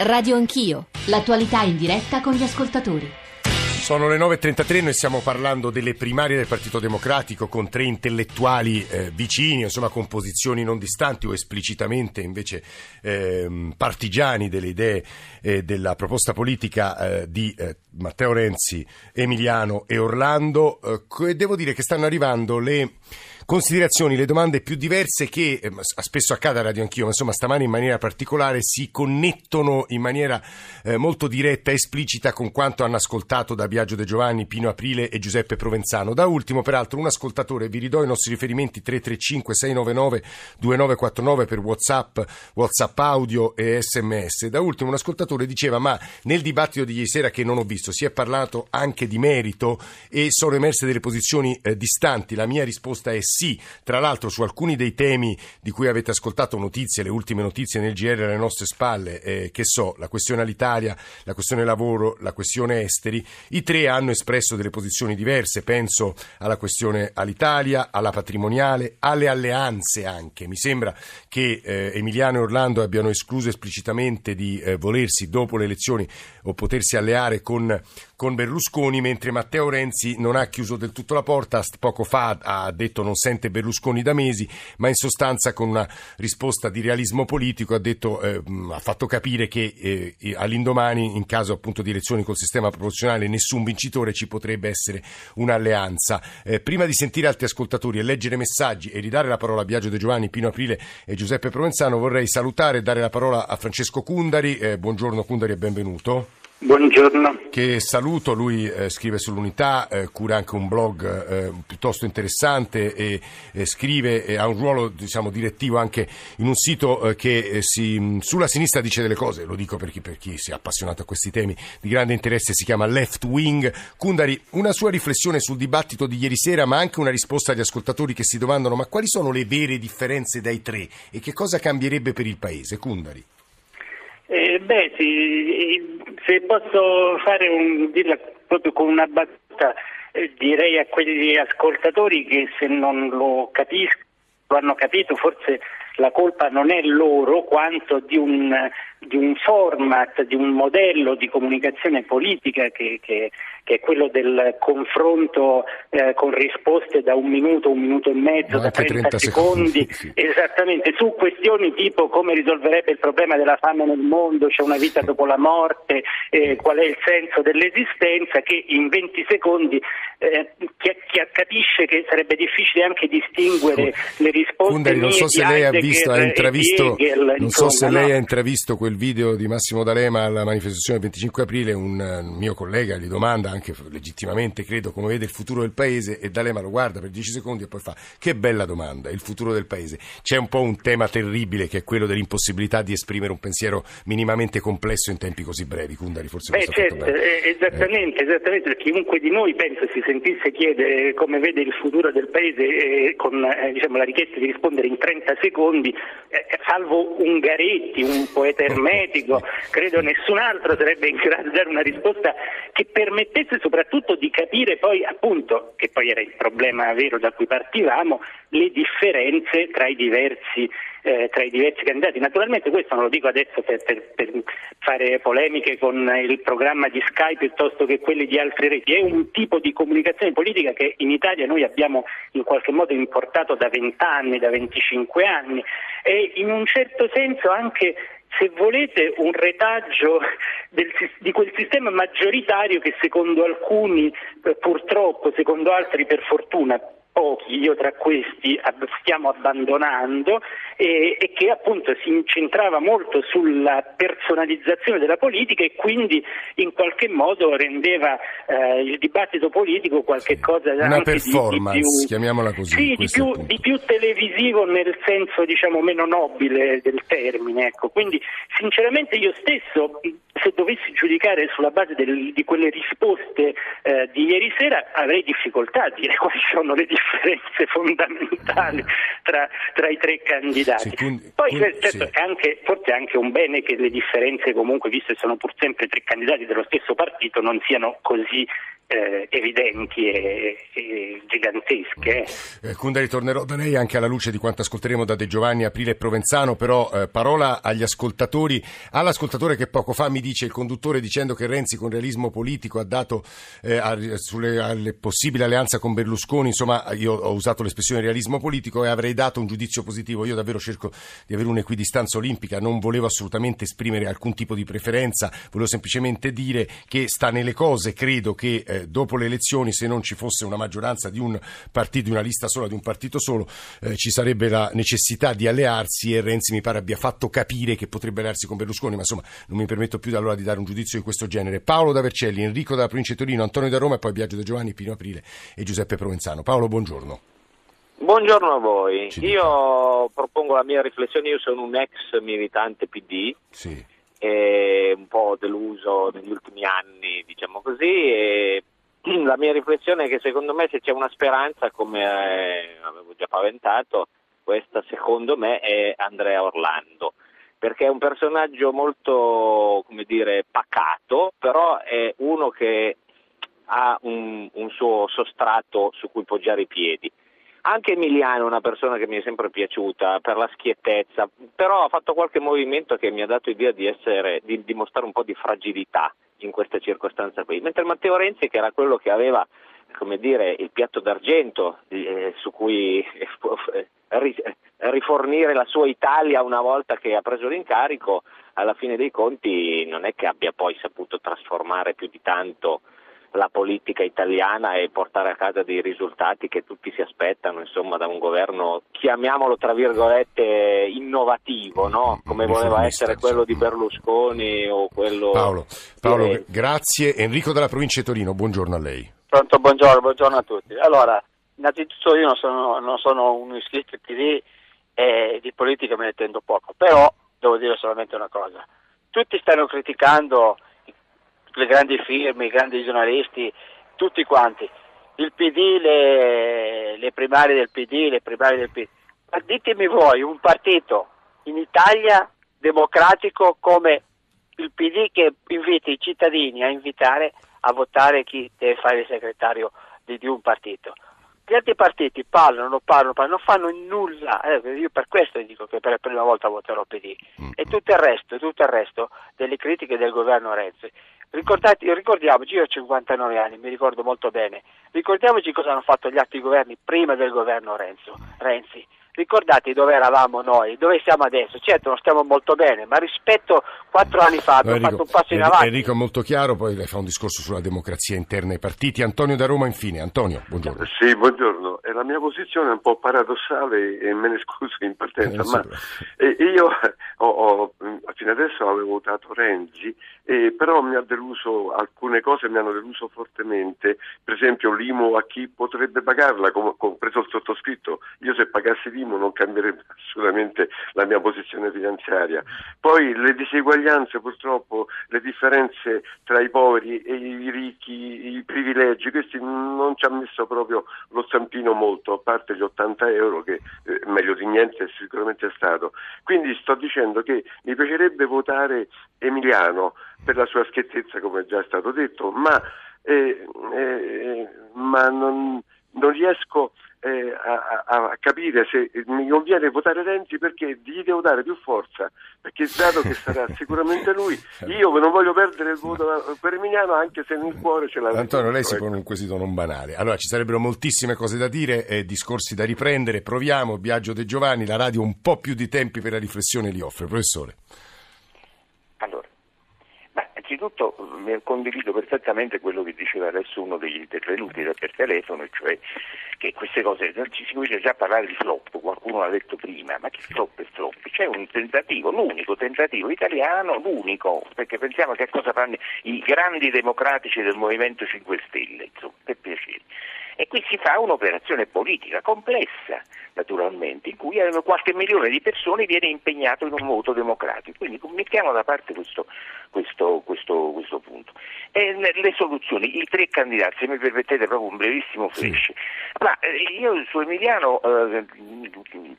Radio Anch'io, l'attualità in diretta con gli ascoltatori. Sono le 9.33, noi stiamo parlando delle primarie del Partito Democratico con tre intellettuali eh, vicini, insomma con posizioni non distanti o esplicitamente invece eh, partigiani delle idee eh, della proposta politica eh, di eh, Matteo Renzi, Emiliano e Orlando. Eh, devo dire che stanno arrivando le considerazioni, le domande più diverse che eh, spesso accade a Radio Anch'io, ma insomma stamani in maniera particolare si connettono in maniera eh, molto diretta esplicita con quanto hanno ascoltato da Biagio De Giovanni, Pino Aprile e Giuseppe Provenzano. Da ultimo, peraltro, un ascoltatore, vi ridò i nostri riferimenti 335 699 2949 per WhatsApp, WhatsApp audio e SMS. Da ultimo un ascoltatore diceva "Ma nel dibattito di ieri sera che non ho visto si è parlato anche di merito e sono emerse delle posizioni eh, distanti. La mia risposta è sì sì. Tra l'altro su alcuni dei temi di cui avete ascoltato notizie, le ultime notizie nel GR alle nostre spalle, eh, che so, la questione all'Italia, la questione lavoro, la questione esteri, i tre hanno espresso delle posizioni diverse. Penso alla questione all'Italia, alla patrimoniale, alle alleanze anche. Mi sembra che eh, Emiliano e Orlando abbiano escluso esplicitamente di eh, volersi dopo le elezioni o potersi alleare con, con Berlusconi, mentre Matteo Renzi non ha chiuso del tutto la porta, poco fa ha detto non sente Berlusconi da mesi, ma in sostanza con una risposta di realismo politico ha, detto, eh, ha fatto capire che eh, all'indomani, in caso appunto di elezioni col sistema proporzionale, nessun vincitore ci potrebbe essere un'alleanza. Eh, prima di sentire altri ascoltatori e leggere messaggi e ridare la parola a Biagio De Giovanni, Pino Aprile e Giuseppe Provenzano, vorrei salutare e dare la parola a Francesco Cundari. Eh, buongiorno Cundari e benvenuto. Buongiorno. Che saluto, lui eh, scrive sull'unità, eh, cura anche un blog eh, piuttosto interessante e scrive e ha un ruolo diciamo, direttivo anche in un sito eh, che eh, si, sulla sinistra dice delle cose, lo dico per chi, per chi si è appassionato a questi temi di grande interesse, si chiama Left Wing. Kundari, una sua riflessione sul dibattito di ieri sera, ma anche una risposta agli ascoltatori che si domandano ma quali sono le vere differenze dai tre e che cosa cambierebbe per il Paese? Kundari. Eh, beh, sì, se posso fare un, dirla proprio con una battuta, eh, direi a quegli ascoltatori che se non lo capiscono, lo hanno capito, forse la colpa non è loro quanto di un, di un format, di un modello di comunicazione politica che, che, che è quello del confronto eh, con risposte da un minuto, un minuto e mezzo, no, da 30, 30 secondi, secondi sì. esattamente su questioni tipo come risolverebbe il problema della fame nel mondo, c'è una vita dopo la morte, eh, qual è il senso dell'esistenza, che in 20 secondi eh, chi, chi capisce che sarebbe difficile anche distinguere le risposte. Kundari, non so se lei ha visto, ha intravisto, Hegel, non so se lei ha intravisto quel video di Massimo D'Alema alla manifestazione del 25 aprile, un, un mio collega gli domanda anche legittimamente, credo, come vede il futuro del paese e D'Alema lo guarda per 10 secondi e poi fa che bella domanda, il futuro del paese. C'è un po' un tema terribile che è quello dell'impossibilità di esprimere un pensiero minimamente complesso in tempi così brevi. Kundari forse Beh, certo, eh, esattamente, esattamente, perché chiunque di noi penso si sentisse chiedere come vede il futuro del paese eh, con eh, diciamo, la richiesta di rispondere in 30 secondi, eh, salvo Ungaretti, un poeta ermetico, credo nessun altro sarebbe in grado di dare una risposta che permettesse permette soprattutto di capire poi appunto, che poi era il problema vero da cui partivamo, le differenze tra i diversi eh, tra i diversi candidati. Naturalmente questo non lo dico adesso per, per, per, fare polemiche con il programma di Sky piuttosto che quelli di altre reti, è un tipo di comunicazione politica che in Italia noi abbiamo in qualche modo importato da 20 anni, da 25 anni e in un certo senso anche se volete, un retaggio del, di quel sistema maggioritario che secondo alcuni eh, purtroppo, secondo altri per fortuna, pochi, io tra questi, stiamo abbandonando e, e, che appunto si incentrava molto sulla personalizzazione della politica e quindi in qualche modo rendeva eh, il dibattito politico qualche cosa una performance, di, di più, chiamiamola così. Sì, di più, di più, televisivo nel senso diciamo meno nobile del termine. Ecco. Quindi sinceramente io stesso se dovessi giudicare sulla base del, di quelle risposte eh, di ieri sera avrei difficoltà a dire quali sono le differenze fondamentali tra, tra i tre candidati. Secondi, Poi certo sì. anche, forse è anche un bene che le differenze comunque, visto che sono pur sempre tre candidati dello stesso partito, non siano così eh, evidenti e, e gigantesche. Eh, Kunda, ritornerò da lei anche alla luce di quanto ascolteremo da De Giovanni, Aprile e Provenzano, però eh, parola agli ascoltatori, all'ascoltatore che poco fa mi dice il conduttore dicendo che Renzi con realismo politico ha dato eh, a, sulle alle possibili alleanze con Berlusconi, insomma io ho usato l'espressione realismo politico e avrei dato un giudizio positivo, io davvero cerco di avere un'equidistanza olimpica, non volevo assolutamente esprimere alcun tipo di preferenza, volevo semplicemente dire che sta nelle cose, credo che eh, dopo le elezioni, se non ci fosse una maggioranza di un partito, di una lista sola, di un partito solo, eh, ci sarebbe la necessità di allearsi e Renzi mi pare abbia fatto capire che potrebbe allearsi con Berlusconi, ma insomma non mi permetto più allora di dare un giudizio di questo genere. Paolo da Vercelli, Enrico dalla provincia di Torino, Antonio da Roma e poi Biagio da Giovanni, Pino Aprile e Giuseppe Provenzano. Paolo, buongiorno. Buongiorno a voi. Io propongo la mia riflessione, io sono un ex militante PD. Sì. un po' deluso negli ultimi anni, diciamo così, e la mia riflessione è che secondo me se c'è una speranza, come eh, avevo già paventato, questa secondo me è Andrea Orlando, perché è un personaggio molto, come dire, pacato, però è uno che ha un, un suo sostrato su cui poggiare i piedi. Anche Emiliano è una persona che mi è sempre piaciuta per la schiettezza, però ha fatto qualche movimento che mi ha dato idea di, essere, di dimostrare un po' di fragilità in questa circostanza qui. Mentre Matteo Renzi, che era quello che aveva come dire, il piatto d'argento eh, su cui eh, rifornire la sua Italia una volta che ha preso l'incarico, alla fine dei conti non è che abbia poi saputo trasformare più di tanto la politica italiana e portare a casa dei risultati che tutti si aspettano insomma, da un governo, chiamiamolo tra virgolette, innovativo, no? come voleva essere quello di Berlusconi o quello... Paolo, Paolo grazie. Enrico dalla provincia di Torino, buongiorno a lei. Pronto, buongiorno, buongiorno a tutti. Allora, innanzitutto io non sono, non sono un iscritto PD e di politica me ne intendo poco, però devo dire solamente una cosa. Tutti stanno criticando le grandi firme, i grandi giornalisti, tutti quanti. Il PD, le, le primarie del PD, le primarie del PD. Ma ditemi voi, un partito in Italia democratico come il PD che invita i cittadini a invitare a votare chi deve fare il segretario di, di un partito. Gli altri partiti parlano, parlano, parlano, non fanno nulla. Eh, io per questo dico che per la prima volta voterò PD. Mm. E tutto il resto, tutto il resto delle critiche del governo Renzi Ricordati, ricordiamoci, io ho 59 anni, mi ricordo molto bene, ricordiamoci cosa hanno fatto gli altri governi prima del governo Renzo, Renzi. Ricordate dove eravamo noi, dove siamo adesso? Certo, non stiamo molto bene, ma rispetto a quattro anni fa abbiamo Enrico, fatto un passo in avanti. Enrico è molto chiaro, poi lei fa un discorso sulla democrazia interna ai partiti. Antonio da Roma, infine. Antonio, buongiorno. Sì, buongiorno. la mia posizione è un po' paradossale e me ne scuso in partenza, eh, ma io ho, ho, fino adesso avevo votato Renzi, eh, però mi ha deluso, alcune cose mi hanno deluso fortemente, per esempio l'IMO a chi potrebbe pagarla, compreso il sottoscritto. Io se pagassi l'IMO non cambierebbe assolutamente la mia posizione finanziaria. Poi le diseguaglianze purtroppo, le differenze tra i poveri e i ricchi, i privilegi, questi non ci ha messo proprio lo stampino molto, a parte gli 80 euro che eh, meglio di niente sicuramente è stato. Quindi sto dicendo che mi piacerebbe votare Emiliano per la sua schiettezza come è già stato detto, ma, eh, eh, ma non, non riesco eh, a, a, capire se mi conviene votare Renzi perché gli devo dare più forza, perché dato che sarà sicuramente lui, io non voglio perdere il voto per Emiliano anche se nel cuore ce l'ha. Antonio, lei si pone un quesito non banale. Allora, ci sarebbero moltissime cose da dire e discorsi da riprendere. Proviamo, Biagio De Giovanni, la radio un po' più di tempi per la riflessione li offre. Professore. Innanzitutto condivido perfettamente quello che diceva adesso uno degli intervenuti per telefono, cioè che queste cose, ci si comincia già a parlare di flop, qualcuno l'ha detto prima, ma che flop è flop? C'è un tentativo, l'unico tentativo italiano, l'unico, perché pensiamo che cosa fanno i grandi democratici del Movimento 5 Stelle, insomma, per piacere. E qui si fa un'operazione politica complessa, naturalmente, in cui qualche milione di persone viene impegnato in un voto democratico. Quindi mettiamo da parte questo, questo, questo, questo punto. E le soluzioni, i tre candidati, se mi permettete proprio un brevissimo flash. Sì. Ma eh, io su Emiliano, eh,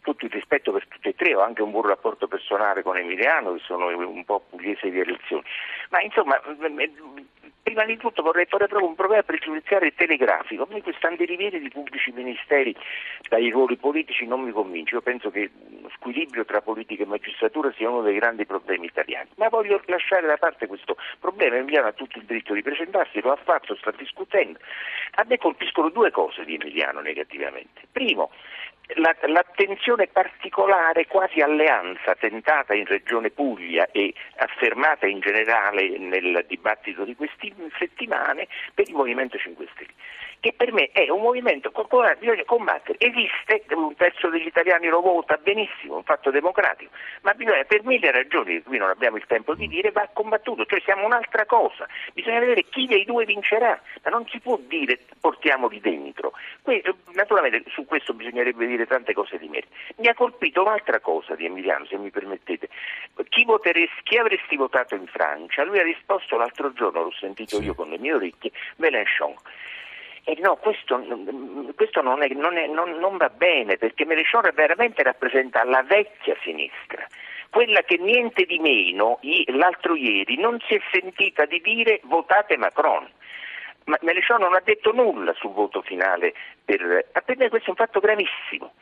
tutto il rispetto per tutti e tre, ho anche un buon rapporto personale con Emiliano, che sono un po' pugliese di elezioni. Ma insomma, prima di tutto vorrei fare proprio un problema pregiudiziale telegrafico. A me questo andiriviere di pubblici ministeri dai ruoli politici non mi convince. Io penso che lo squilibrio tra politica e magistratura sia uno dei grandi problemi italiani. Ma voglio lasciare da parte questo problema. Emiliano ha tutto il diritto di presentarsi, lo ha fatto, sta discutendo. A me colpiscono due cose di Emiliano negativamente. Primo, la, l'attenzione particolare, quasi alleanza, tentata in Regione Puglia e affermata in generale nel dibattito di queste settimane per il Movimento 5 Stelle che per me è un movimento cui bisogna combattere. Esiste, un terzo degli italiani lo vota benissimo, un fatto democratico, ma bisogna per mille ragioni, che qui non abbiamo il tempo di dire, va combattuto, cioè siamo un'altra cosa, bisogna vedere chi dei due vincerà, ma non si può dire portiamoli dentro. Questo, naturalmente su questo bisognerebbe dire tante cose di merito. Mi ha colpito un'altra cosa di Emiliano, se mi permettete. Chi, chi avresti votato in Francia? Lui ha risposto l'altro giorno, l'ho sentito sì. io con le mie orecchie, Mélenchon. E no, questo, questo non, è, non, è, non, non, va bene perché Mélenchon veramente rappresenta la vecchia sinistra, quella che niente di meno l'altro ieri non si è sentita di dire votate Macron. Ma Mélenchon non ha detto nulla sul voto finale, per, per me questo è un fatto gravissimo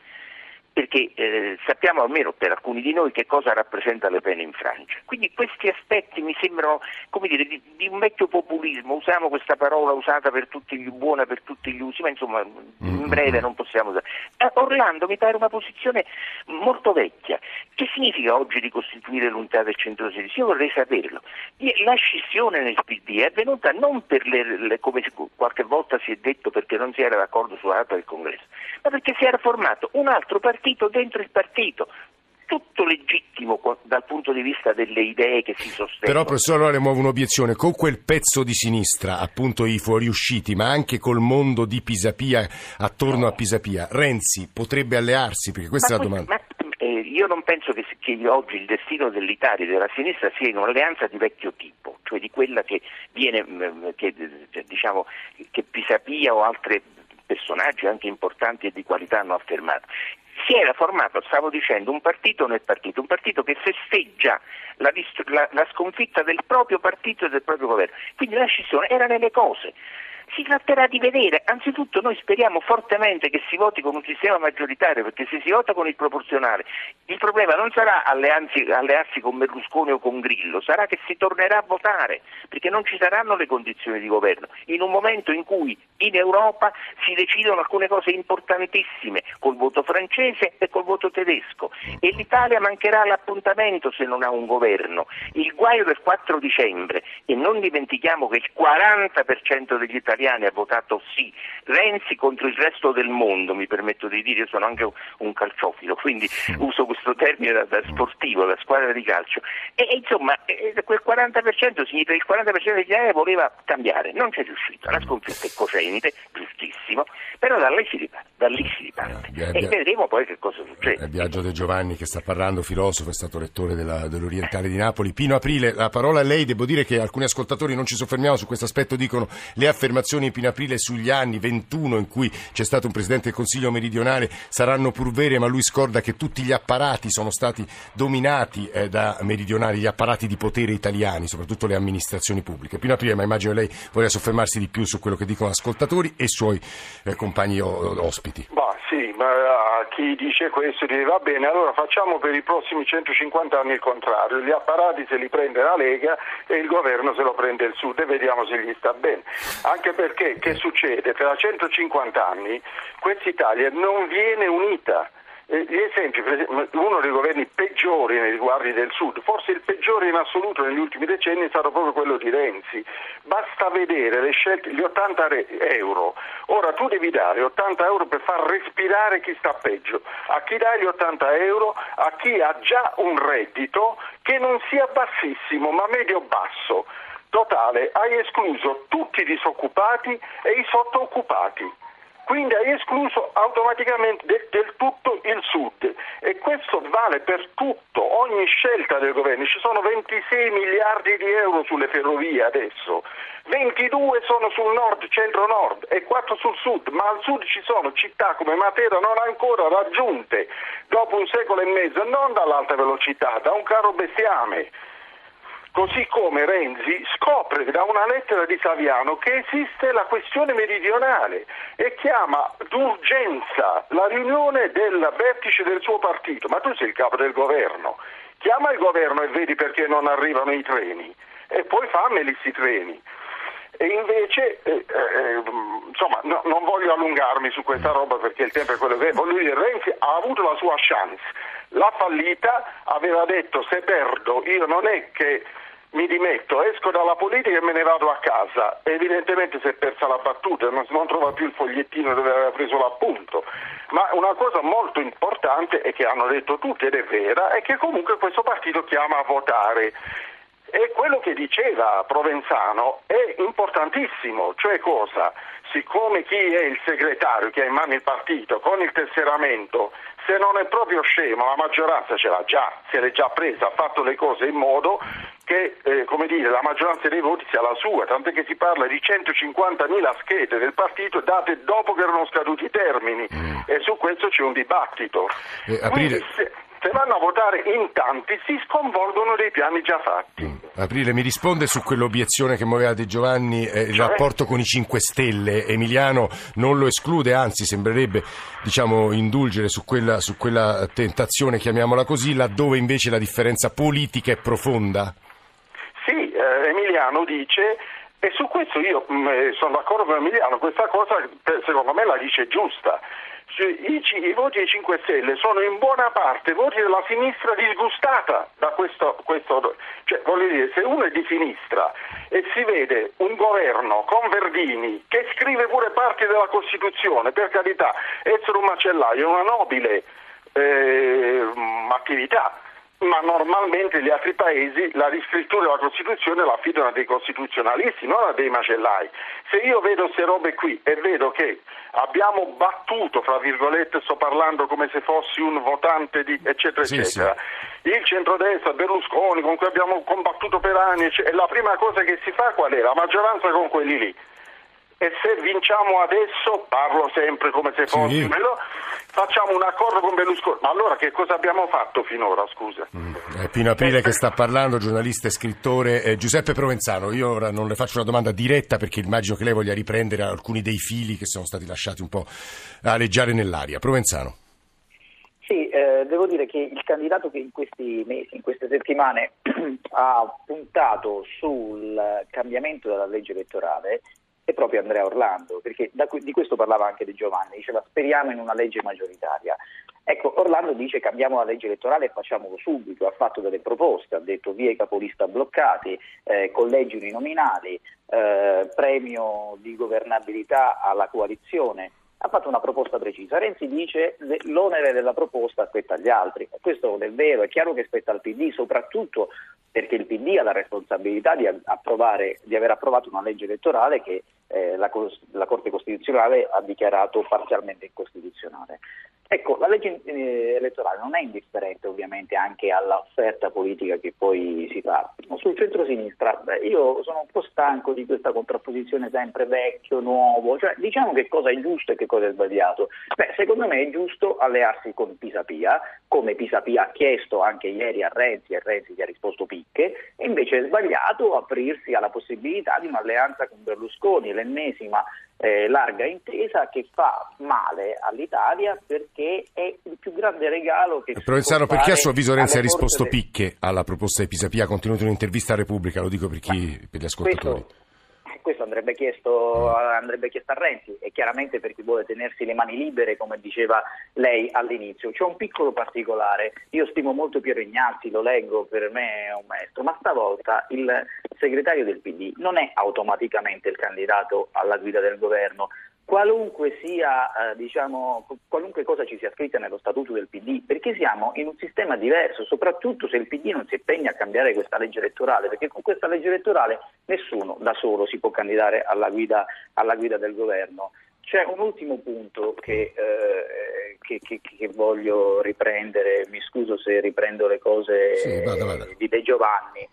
perché eh, sappiamo almeno per alcuni di noi che cosa rappresenta Le Pen in Francia. Quindi questi aspetti mi sembrano come dire, di, di, un vecchio populismo, usiamo questa parola usata per tutti gli buona per tutti gli usi, ma insomma in mm-hmm. breve non possiamo usare. Eh, Orlando mi pare una posizione molto vecchia. Che significa oggi ricostituire l'unità del centro-sinistra? Io vorrei saperlo. La scissione nel PD è avvenuta non per le, le, come qualche volta si è detto perché non si era d'accordo sulla data del congresso, ma perché si era formato un altro partito partito dentro il partito tutto legittimo dal punto di vista delle idee che si sostengono. Però professor allora le muove un'obiezione, con quel pezzo di sinistra, appunto i fuoriusciti, ma anche col mondo di Pisapia, attorno no. a Pisapia, Renzi potrebbe allearsi? Perché questa ma è la domanda. Ma, eh, io non penso che, che, oggi il destino dell'Italia e della sinistra sia in un'alleanza di vecchio tipo, cioè di quella che viene, mm, che, diciamo, che Pisapia o altri personaggi anche importanti e di qualità hanno affermato si era formato, stavo dicendo, un partito nel partito, un partito che festeggia la, la, la sconfitta del proprio partito e del proprio governo. Quindi la scissione era nelle cose si tratterà di vedere. Anzitutto noi speriamo fortemente che si voti con un sistema maggioritario, perché se si vota con il proporzionale il problema non sarà alleanzi, allearsi con Berlusconi o con Grillo, sarà che si tornerà a votare, perché non ci saranno le condizioni di governo. In un momento in cui in Europa si decidono alcune cose importantissime col voto francese e col voto tedesco e l'Italia mancherà l'appuntamento se non ha un governo. Il guaio del 4 dicembre, e non dimentichiamo che il 40% degli italiani italiani ha votato sì, Renzi contro il resto del mondo, mi permetto di dire, io sono anche un calciofilo, quindi uso questo termine da, da sportivo, da squadra di calcio. E, e insomma, eh, quel 40% significa che il 40% degli italiani voleva cambiare, non c'è riuscito, la sconfitta è cocente, giustissimo, però da lì si riparte, da lì si riparte. Eh, e vedremo poi che cosa succede. Il viaggio De Giovanni che sta parlando, filosofo, è stato rettore della, dell'Orientale di Napoli. Pino Aprile, la parola a lei, devo dire che alcuni ascoltatori non ci soffermiamo su questo aspetto, dicono le affermazioni affermazioni in aprile sugli anni 21 in cui c'è stato un Presidente del Consiglio meridionale saranno pur vere, ma lui scorda che tutti gli apparati sono stati dominati eh, da meridionali, gli apparati di potere italiani, soprattutto le amministrazioni pubbliche. Pino Aprile, ma immagino lei voglia soffermarsi di più su quello che dicono ascoltatori e suoi eh, compagni o, ospiti. Bah, sì, chi dice questo dice va bene, allora facciamo per i prossimi 150 anni il contrario, gli apparati se li prende la Lega e il governo se lo prende il Sud e vediamo se gli sta bene. Anche perché che succede? Tra 150 anni questa Italia non viene unita gli esempi, uno dei governi peggiori nei riguardi del Sud, forse il peggiore in assoluto negli ultimi decenni è stato proprio quello di Renzi. Basta vedere le scelte, gli 80 euro. Ora tu devi dare 80 euro per far respirare chi sta peggio. A chi dai gli 80 euro? A chi ha già un reddito che non sia bassissimo ma medio-basso. Totale, hai escluso tutti i disoccupati e i sottooccupati quindi hai escluso automaticamente del, del, tutto il sud. E questo vale per tutto, ogni scelta del governo, ci sono 26 miliardi di euro sulle ferrovie adesso, 22 sono sul nord, centro-nord e 4 sul sud, ma al sud ci sono città come Matera non ancora raggiunte dopo un secolo e mezzo, non dall'alta velocità, da un carro bestiame. Così come Renzi scopre da una lettera di Saviano che esiste la questione meridionale e chiama d'urgenza la riunione del vertice del suo partito. Ma tu sei il capo del governo, chiama il governo e vedi perché non arrivano i treni e poi fammeli questi treni. E invece, eh, eh, insomma, no, non voglio allungarmi su questa roba perché il tempo è quello che è. Voglio dire, Renzi ha avuto la sua chance, l'ha fallita, aveva detto se perdo io non è che mi dimetto, esco dalla politica e me ne vado a casa. Evidentemente si è persa la battuta, non, non trova più il fogliettino dove aveva preso l'appunto. Ma una cosa molto importante e che hanno detto tutti ed è vera è che comunque questo partito chiama a votare. E quello che diceva Provenzano è importantissimo, cioè cosa? Siccome chi è il segretario, che ha in mano il partito, con il tesseramento, se non è proprio scemo, la maggioranza ce l'ha già, se l'è già presa, ha fatto le cose in modo che eh, come dire, la maggioranza dei voti sia la sua, tant'è che si parla di 150.000 schede del partito date dopo che erano scaduti i termini mm. e su questo c'è un dibattito. Eh, aprire... se, se, vanno a votare in tanti si sconvolgono dei piani già fatti. Mm. Aprile mi risponde su quell'obiezione che muoveva Di Giovanni, eh, il cioè? rapporto con i 5 Stelle. Emiliano non lo esclude, anzi sembrerebbe diciamo, indulgere su quella, su quella tentazione, chiamiamola così, laddove invece la differenza politica è profonda? eh, Emiliano dice e su questo io mh, mm, eh, sono d'accordo con Emiliano, questa cosa secondo me la dice giusta. I, I, voti dei 5 Stelle sono in buona parte voti della sinistra disgustata da questo, questo, cioè voglio dire, se uno è di sinistra e si vede un governo con Verdini che scrive pure parti della Costituzione, per carità, essere un macellaio è una nobile eh, attività, ma normalmente gli altri paesi la riscrittura della Costituzione la affidano a dei costituzionalisti, non a dei macellai. Se io vedo queste robe qui e vedo che abbiamo battuto, fra virgolette, sto parlando come se fossi un votante di eccetera sì, eccetera, sì. il centrodestra, Berlusconi, con cui abbiamo combattuto per anni, e la prima cosa che si fa qual è? La maggioranza con quelli lì e se vinciamo adesso, parlo sempre come se fossi sì. facciamo un accordo con Berlusconi. Ma allora che cosa abbiamo fatto finora, scusa? Mm. È Pino Aprile che sta parlando, giornalista e scrittore. Eh, Giuseppe Provenzano, io ora non le faccio una domanda diretta perché immagino che lei voglia riprendere alcuni dei fili che sono stati lasciati un po' aleggiare nell'aria. Provenzano. Sì, eh, devo dire che il candidato che in questi mesi, in queste settimane ha puntato sul cambiamento della legge elettorale è proprio Andrea Orlando, perché da, di questo parlava anche Di Giovanni, diceva speriamo in una legge maggioritaria. Ecco, Orlando dice cambiamo la legge elettorale e facciamolo subito, ha fatto delle proposte, ha detto via i capolista bloccati, eh, collegi uninominali, eh, premio di governabilità alla coalizione, ha fatto una proposta precisa. Renzi dice che l'onere della proposta spetta agli altri. Questo non è vero, è chiaro che spetta al PD, soprattutto perché il PD ha la responsabilità di, di aver approvato una legge elettorale che eh, la, la, Corte Costituzionale ha dichiarato parzialmente incostituzionale. Ecco, la legge eh, elettorale non è indifferente ovviamente anche all'offerta politica che poi si fa. Sul centro-sinistra beh, io sono un po' stanco di questa contrapposizione sempre vecchio, nuovo, cioè diciamo che cosa è giusto e che cosa è sbagliato. Beh, secondo me è giusto allearsi con Pisapia, come Pisapia ha chiesto anche ieri a Renzi e Renzi gli ha risposto picche, e invece è sbagliato aprirsi alla possibilità di un'alleanza con Berlusconi, l'ennesima eh, larga intesa che fa male all'Italia perché è il più grande regalo che Provenzano, perché a suo avviso Renzi ha risposto de... picche alla proposta di Pisapia contenuta in un'intervista a Repubblica, lo dico per, chi, per gli ascoltatori. Questo questo andrebbe chiesto, andrebbe chiesto, a Renzi e chiaramente per chi vuole tenersi le mani libere, come diceva lei all'inizio. C'è un piccolo particolare, io stimo molto Piero Ignazzi, lo leggo, per me è un maestro, ma stavolta il segretario del PD non è automaticamente il candidato alla guida del governo, qualunque sia, eh, diciamo, qualunque cosa ci sia scritta nello statuto del PD, perché siamo in un sistema diverso, soprattutto se il PD non si impegna a cambiare questa legge elettorale, perché con questa legge elettorale nessuno da solo si può candidare alla guida, alla guida del governo. C'è un ultimo punto che, eh, che, che, che, voglio riprendere, mi scuso se riprendo le cose sì, vada, vada. di De Giovanni.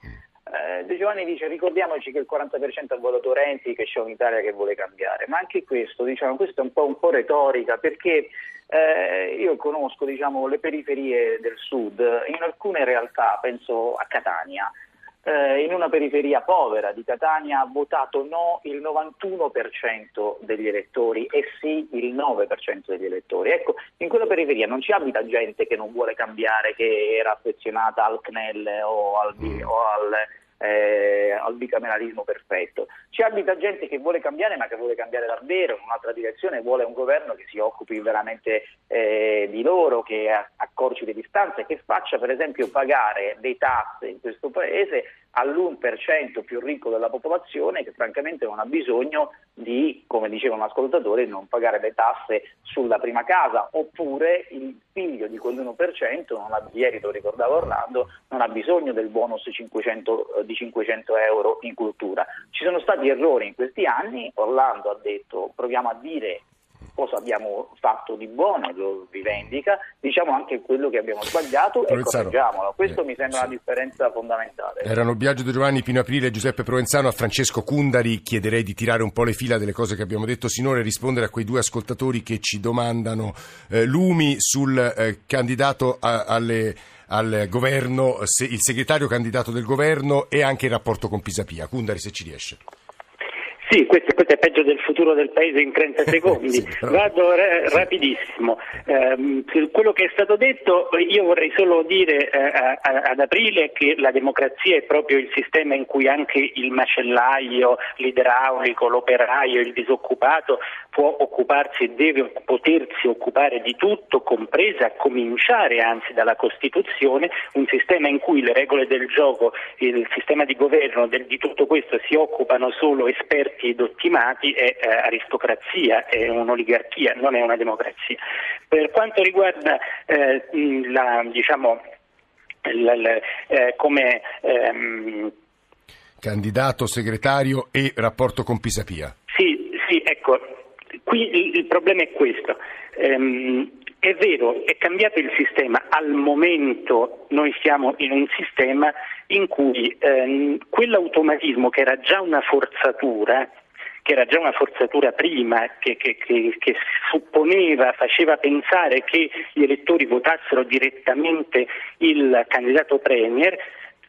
Eh, De Giovanni dice ricordiamoci che il 40% ha votato Renzi, che c'è un'Italia che vuole cambiare, ma anche questo, diciamo, questo è un po', un po retorica perché eh, io conosco diciamo, le periferie del sud, in alcune realtà, penso a Catania, eh, in una periferia povera di Catania ha votato no il 91% degli elettori e sì il 9% degli elettori. Ecco, in quella periferia non ci abita gente che non vuole cambiare, che era affezionata al CNEL o al, o al eh, al bicameralismo perfetto. Ci abita gente che vuole cambiare, ma che vuole cambiare davvero in un'altra direzione, vuole un governo che si occupi veramente eh, di loro, che accorci le distanze, che faccia per esempio pagare le tasse in questo paese all'1% più ricco della popolazione che francamente non ha bisogno di, come diceva un ascoltatore, non pagare le tasse sulla prima casa, oppure il figlio di quell'1%, non ha, ieri lo ricordava Orlando, non ha bisogno del bonus 500, di 500 euro in cultura. Ci sono stati errori in questi anni, Orlando ha detto proviamo a dire cosa abbiamo fatto di buono, lo rivendica, diciamo anche quello che abbiamo sbagliato e correggiamolo. Questo eh, mi sembra sì. una differenza fondamentale. Erano Biagio De Giovanni, Pino Aprile Giuseppe Provenzano. A Francesco Cundari chiederei di tirare un po' le fila delle cose che abbiamo detto sinora e rispondere a quei due ascoltatori che ci domandano eh, lumi sul eh, candidato a, alle al governo, il segretario candidato del governo e anche il rapporto con Pisapia. Cundari se ci riesce. Sì, questo, questo, è peggio del futuro del Paese in 30 secondi. sì, Vado ra- rapidissimo. Eh, quello che è stato detto, io vorrei solo dire eh, a, ad aprile che la democrazia è proprio il sistema in cui anche il macellaio, l'idraulico, l'operaio, il disoccupato può occuparsi e deve potersi occupare di tutto, compresa a cominciare anzi dalla Costituzione, un sistema in cui le regole del gioco, il sistema di governo del, di tutto questo si occupano solo esperti eletti ed ottimati è eh, aristocrazia, è un'oligarchia, non è una democrazia. Per quanto riguarda eh, la, diciamo, la, la, eh, come ehm... candidato, segretario e rapporto con Pisapia. Sì, sì, ecco, qui il, il problema è questo. Ehm, è vero, è cambiato il sistema, al momento noi siamo in un sistema in cui ehm, quell'automatismo che era già una forzatura, che era già una forzatura prima, che, che, che, che, supponeva, faceva pensare che gli elettori votassero direttamente il candidato Premier,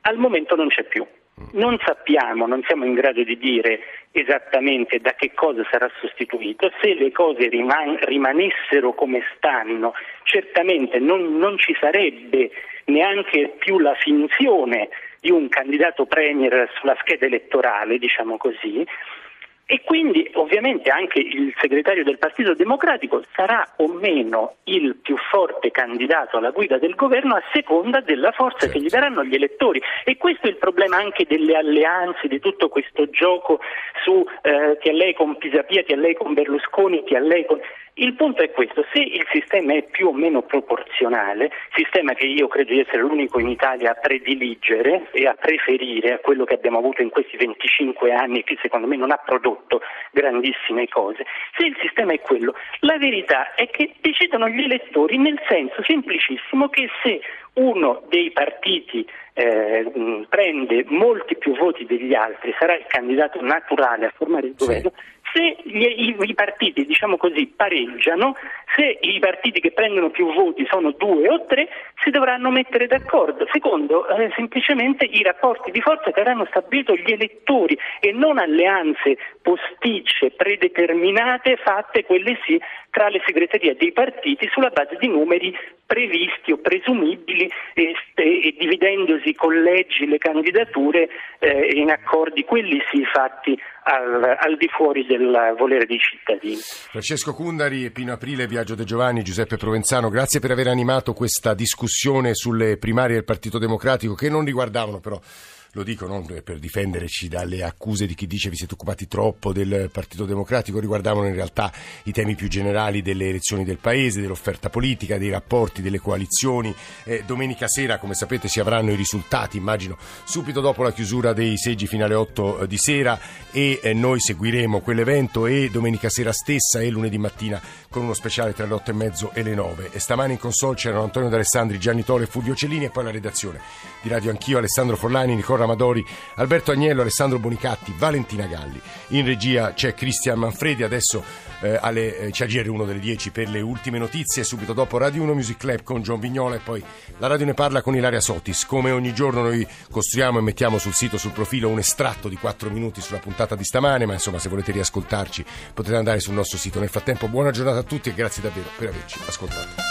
al momento non c'è più. Non sappiamo, non siamo in grado di dire esattamente da che cosa sarà sostituito, se le cose riman- rimanessero come stanno, certamente non, non ci sarebbe neanche più la finzione di un candidato premier sulla scheda elettorale, diciamo così, e quindi ovviamente anche il segretario del Partito Democratico sarà o meno il più forte candidato alla guida del governo a seconda della forza che gli daranno gli elettori. E questo è il problema anche delle alleanze, di tutto questo gioco su eh, ti a lei con Pisapia, ti a lei con Berlusconi, ti a lei con... Il punto è questo, se il sistema è più o meno proporzionale, sistema che io credo di essere l'unico in Italia a prediligere e a preferire a quello che abbiamo avuto in questi 25 anni che secondo me non ha prodotto grandissime cose, se il sistema è quello, la verità è che decidono gli elettori nel senso semplicissimo che se uno dei partiti eh, prende molti più voti degli altri, sarà il candidato naturale a formare il governo, sì se gli, i, i, partiti, diciamo così, pareggiano, se i partiti che prendono più voti sono due o tre, si dovranno mettere d'accordo, secondo eh, semplicemente i rapporti di forza che avranno stabilito gli elettori e non alleanze posticce, predeterminate, fatte quelle sì tra le segreterie dei partiti sulla base di numeri previsti o presumibili e, e, dividendosi collegi le candidature eh, in accordi, quelli sì fatti al, al, di fuori del volere dei cittadini. Francesco Cundari, Pino Aprile, Viaggio De Giovanni, Giuseppe Provenzano, grazie per aver animato questa discussione sulle primarie del Partito Democratico che non riguardavano però lo dico non per difenderci dalle accuse di chi dice vi siete occupati troppo del Partito Democratico, riguardavano in realtà i temi più generali delle elezioni del Paese, dell'offerta politica, dei rapporti, delle coalizioni. Eh, domenica sera, come sapete, si avranno i risultati, immagino, subito dopo la chiusura dei seggi fino alle 8 eh, di sera e eh, noi seguiremo quell'evento e domenica sera stessa e lunedì mattina con uno speciale tra le 8 e mezzo e le 9. E stamani in console c'erano Antonio D'Alessandri, Gianni Tole e Fulvio Cellini e poi la redazione di Radio Anch'io, Alessandro Forlani, Nicola Amadori, Alberto Agnello, Alessandro Bonicatti, Valentina Galli. In regia c'è Cristian Manfredi, adesso eh, alle eh, CGR1 delle 10 per le ultime notizie, subito dopo Radio 1 Music Club con John Vignola e poi la radio ne parla con Ilaria Sotis. Come ogni giorno noi costruiamo e mettiamo sul sito, sul profilo un estratto di 4 minuti sulla puntata di stamane, ma insomma se volete riascoltarci potete andare sul nostro sito. Nel frattempo buona giornata a tutti e grazie davvero per averci ascoltato.